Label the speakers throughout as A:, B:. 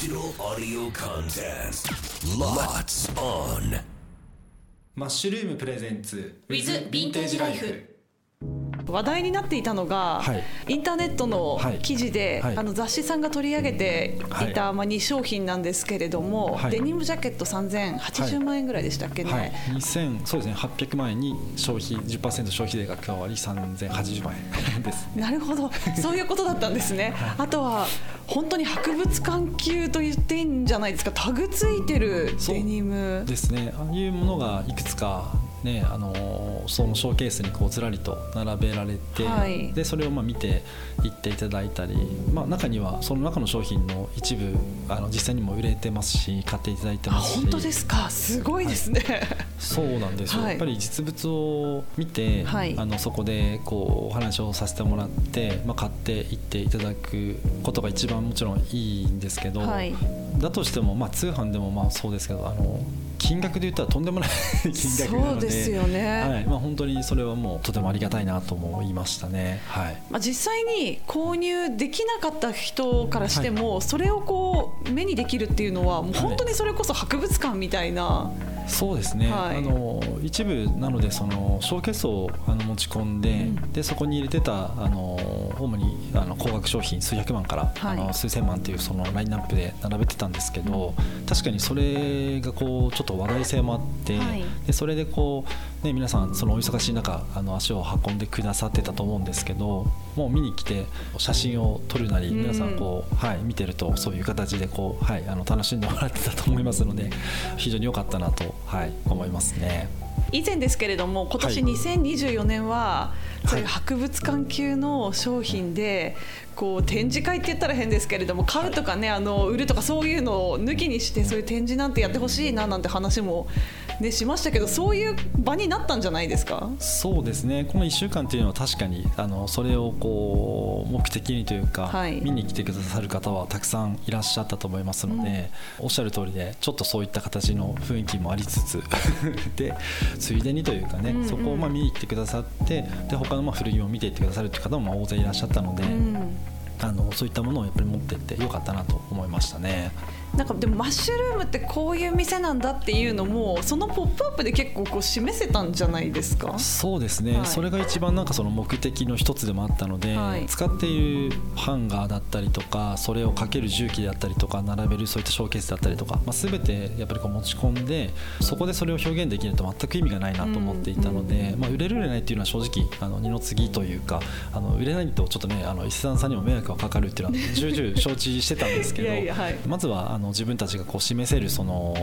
A: Digital audio contest. Lots on.
B: マッシュルームプレゼンツ
C: With Vintage Life
D: 話題になっていたのが、
B: はい。
D: インターネットの
B: はい。
D: 記事で、
B: はい。
D: あの雑誌さんが取り上げてい。た、まあ、2商品なんですけれども、
B: はい。
D: デニムジャケット3080万円ぐらいでしたっけね、
B: はい、2000そうですね800万円に消費10%消費税が加わり3080万円です。
D: なるほど。そういうことだったんですね、あとは本当に博物館級と言っていいんじゃないですか。タグついてるデニム。
B: ですね。ああいうものがいくつかねあのそのショーケースにこうずらりと並べられて、
D: はい。
B: でそれをまあ見ていっていただいたり、まあ、中にはその中の商品の一部あの実際にも売れてますし買っていただいて
D: あ
B: ますし。
D: 本当ですか？すごいですね、
B: そうなんですよ、
D: はい。
B: やっぱり実物を見て、
D: はい。
B: あのそこでこうお話をさせてもらって、まあ、買っていっていただくことが一番もちろんいいんですけど、
D: はい。
B: だとしても、まあ、通販でもまあそうですけどあの金額で言ったらとんでもない 金額なので
D: そうですよね。
B: はい。まあ、本当にそれはもうとてもありがたいなと思いましたね。はい。
D: まあ、実際に購入できなかった人からしても、それをこう目にできるっていうのはもう本当にそれこそ博物館みたいな、
B: そうですね、
D: はい。
B: あの一部なのでそのショーケースをあの持ち込んで,、でそこに入れてたあの主にあの高額商品数百万から、
D: はい。
B: あの数千万っていうそのラインナップで並べてたんですけど、確かにそれがこうちょっと話題性もあって、
D: はい。
B: でそれでこう、ね、皆さんそのお忙しい中あの足を運んでくださってたと思うんですけどもう見に来て写真を撮るなり
D: うん。
B: 皆さんこう、はい、見てるとそういう形でこう、はい、あの楽しんでもらってたと思いますので非常に良かったなと、はい、思いますね。
D: 以前ですけれども今年
B: はい。
D: 2024年は、そういう博物館級の商品でこう展示会って言ったら変ですけれども買うとかねあの売るとかそういうのを抜きにしてそういう展示なんてやってほしいななんて話も、ね、しましたけどそういう場になったんじゃないですか？
B: そうですね。この1週間っていうのは確かにあのそれをこう目的にというか、
D: はい。
B: 見に来てくださる方はたくさんいらっしゃったと思いますので、おっしゃる通りでちょっとそういった形の雰囲気もありつつ でついでにというかね、
D: うんうん。
B: そこをまあ見に来てくださってで他のまあ古着を見ていってくださるという方もまあ大勢いらっしゃったので、
D: うん。
B: あのそういったものをやっぱり持ってってよかったなと思いましたね。
D: なんかでもマッシュルームってこういう店なんだっていうのもその「ポップアップで結構こう示せたんじゃないですか？
B: そうですね、
D: はい。
B: それが一番なんかその目的の一つでもあったので、
D: はい。
B: 使っているハンガーだったりとかそれをかける重機であったりとか並べるそういったショーケースだったりとか、まあ、全てやっぱりこう持ち込んでそこでそれを表現できると全く意味がないなと思っていたので、まあ、売れる売れないっていうのは正直あの二の次というかあの売れないとちょっとねあの伊勢丹さんにも迷惑がかかるっていうのは重々承知してたんですけど
D: はい。
B: まずはあの自分たちがこう示せるその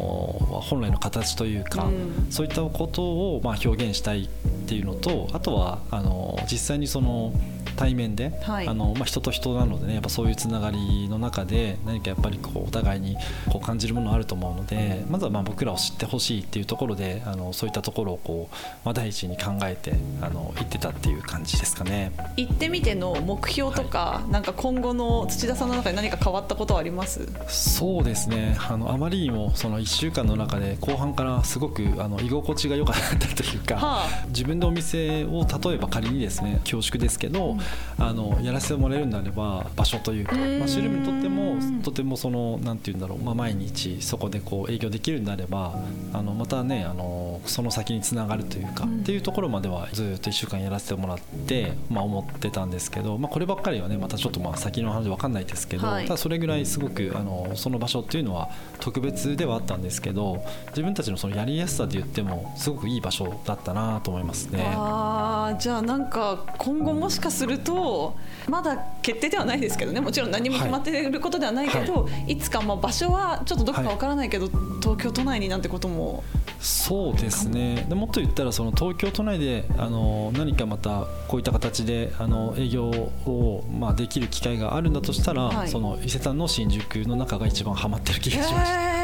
B: 本来の形というか、
D: うん。
B: そういったことをまあ表現したいっていうのとあとはあの実際にその対面で、
D: はい。
B: あのまあ、人と人なのでねやっぱそういうつながりの中で何かやっぱりこうお互いにこう感じるものあると思うのでまずはまあ僕らを知ってほしいっていうところであのそういったところをこう、まあ、第一に考えてあの言ってたっていう感じですかね。
D: 行ってみての目標とか、なんか今後の土田さんの中で何か変わったことはあります？
B: そうですね。あのあまりにもその1週間の中で後半からすごくあの居心地が良かったというか、
D: はあ。
B: 自分でお店を例えば仮にですね恐縮ですけど、あのやらせてもらえるんであれば場所というか、
D: うん
B: まあ、シュルームにとってもとてもそのなんて言うんだろう、まあ、毎日そこでこう営業できるんであればあのまたねあのその先につながるというか、っていうところまではずっと1週間やらせてもらって、まあ、思ってたんですけど、まあ、こればっかりはねまたちょっとまあ先の話わかんないですけど、
D: はい。
B: ただそれぐらいすごくあのその場所っていうのは特別ではあったんですけど自分たちのそのやりやすさで言ってもすごくいい場所だったなと思いますね。
D: あーじゃあなんか今後もしかするとまだ決定ではないですけどね。もちろん何も決まっていることではないけど、い、つかまあ場所はちょっとどこかわからないけど、東京都内になんてことも
B: そうですね。でもっと言ったらその東京都内であの何かまたこういった形であの営業を、まあ、できる機会があるんだとしたら、
D: はい。
B: その伊勢丹の新宿の中が一番ハマってる気がしました。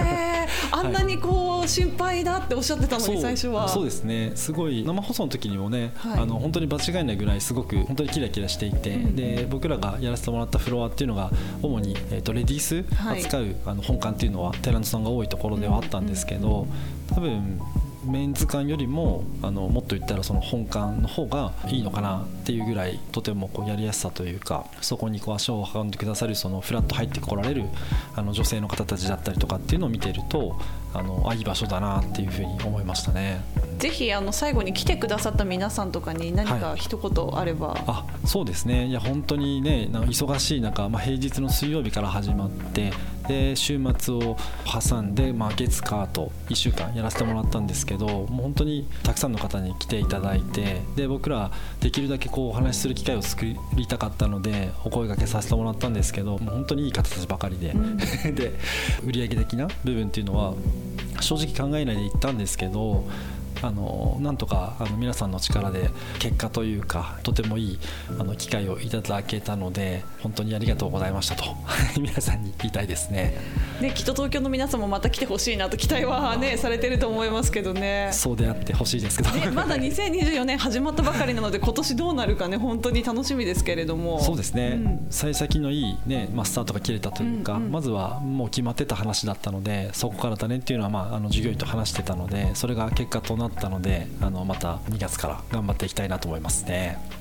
D: あんなにこう心配だっておっしゃってたのに最初は。
B: そうですね。すごい生放送の時にもね、
D: はい。
B: あの本当に場違いないぐらいすごく本当にキラキラしていて、
D: うん
B: で僕らがやらせてもらったフロアっていうのが主に、えー、とレディース
D: はい
B: 扱う、あの本館っていうのはテナントさんが多いところではあったんですけど、多分メンズ館よりもあのもっと言ったらその本館の方がいいのかなっていうぐらいとてもこうやりやすさというかそこにこう足を運んでくださるそのフラッと入ってこられるあの女性の方たちだったりとかっていうのを見ているとあのあいい場所だなっていうふうに思いましたね。
D: ぜひあの最後に来てくださった皆さんとかに何か一言あれば、はい、
B: あそうですねいや本当にね忙しい中、まあ、平日の水曜日から始まってで週末を挟んで、まあ、月火と1週間やらせてもらったんですけどもう本当にたくさんの方に来ていただいてで僕らできるだけこうお話しする機会を作りたかったのでお声がけさせてもらったんですけどもう本当にいい方たちばかりで、うん、で売上的な部分っていうのは正直考えないで行ったんですけどあのなんとかあの皆さんの力で結果というかとてもいいあの機会をいただけたので本当にありがとうございましたと 皆さんに言いたいですね。
D: ねきっと東京の皆さんもまた来てほしいなと期待はねされてると思いますけどね。
B: そうであってほしいですけど、
D: ね、まだ2024年始まったばかりなので今年どうなるかね本当に楽しみですけれども。
B: そうですね。うん、幸先のいいねまあスタートが切れたというか、うんうん、まずはもう決まってた話だったのでそこからだねっていうのはまああの従業員と話してたのでそれが結果となったのであのまた2月から頑張っていきたいなと思いますね。